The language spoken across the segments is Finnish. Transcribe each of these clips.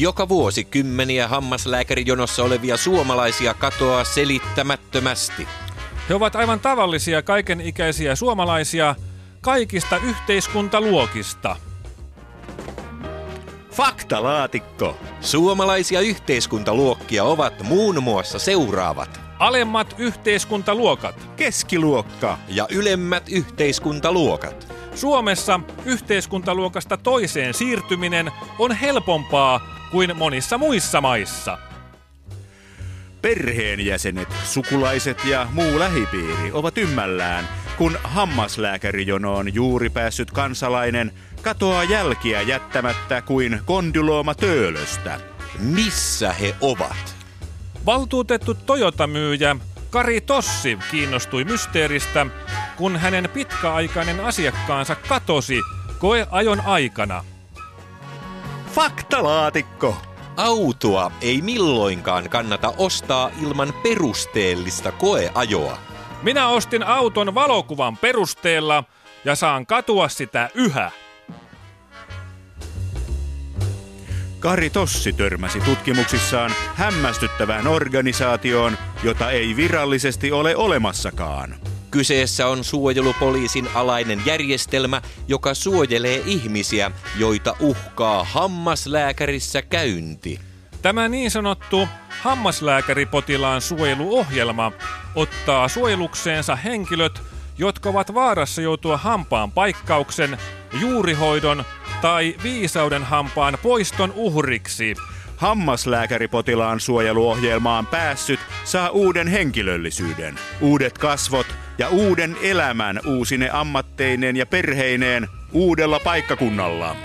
Joka vuosi kymmeniä hammaslääkärijonossa olevia suomalaisia katoaa selittämättömästi. He ovat aivan tavallisia kaikenikäisiä suomalaisia kaikista yhteiskuntaluokista. Faktalaatikko. Suomalaisia yhteiskuntaluokkia ovat muun muassa seuraavat. Alemmat yhteiskuntaluokat. Keskiluokka. Ja ylemmät yhteiskuntaluokat. Suomessa yhteiskuntaluokasta toiseen siirtyminen on helpompaa kuin monissa muissa maissa. Perheenjäsenet, sukulaiset ja muu lähipiiri ovat ymmällään, kun hammaslääkärijonoon juuri päässyt kansalainen katoaa jälkiä jättämättä kuin kondylooma töölöstä. Missä he ovat? Valtuutettu Toyota-myyjä Kari Tossi kiinnostui mysteeristä, kun hänen pitkäaikainen asiakkaansa katosi koeajon aikana. Faktalaatikko! Autoa ei milloinkaan kannata ostaa ilman perusteellista koeajoa. Minä ostin auton valokuvan perusteella ja saan katua sitä yhä. Kari Tossi törmäsi tutkimuksissaan hämmästyttävään organisaatioon, jota ei virallisesti ole olemassakaan. Kyseessä on suojelupoliisin alainen järjestelmä, joka suojelee ihmisiä, joita uhkaa hammaslääkärissä käynti. Tämä niin sanottu hammaslääkäripotilaan suojeluohjelma ottaa suojelukseensa henkilöt, jotka ovat vaarassa joutua hampaan paikkauksen, juurihoidon tai viisauden hampaan poiston uhriksi. Hammaslääkäripotilaan suojeluohjelmaan päässyt saa uuden henkilöllisyyden, uudet kasvot ja uuden elämän uusine ammatteineen ja perheineen uudella paikkakunnalla.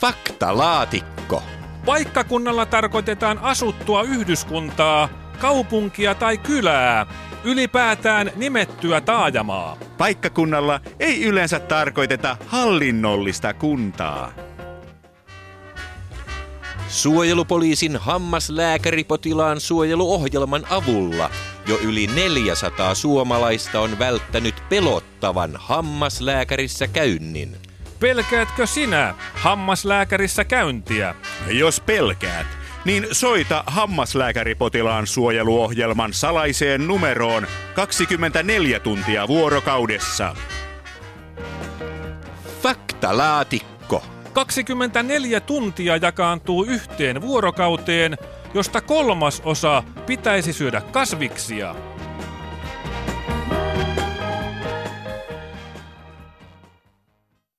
Faktalaatikko. Paikkakunnalla tarkoitetaan asuttua yhdyskuntaa, kaupunkia tai kylää, ylipäätään nimettyä taajamaa. Paikkakunnalla ei yleensä tarkoiteta hallinnollista kuntaa. Suojelupoliisin hammaslääkäripotilaan suojeluohjelman avulla jo yli 400 suomalaista on välttänyt pelottavan hammaslääkärissä käynnin. Pelkäätkö sinä hammaslääkärissä käyntiä? Jos pelkäät, niin soita hammaslääkäripotilaan suojeluohjelman salaiseen numeroon 24 tuntia vuorokaudessa. Faktalaatikko. 24 tuntia jakaantuu yhteen vuorokauteen, josta kolmas osa pitäisi syödä kasviksia.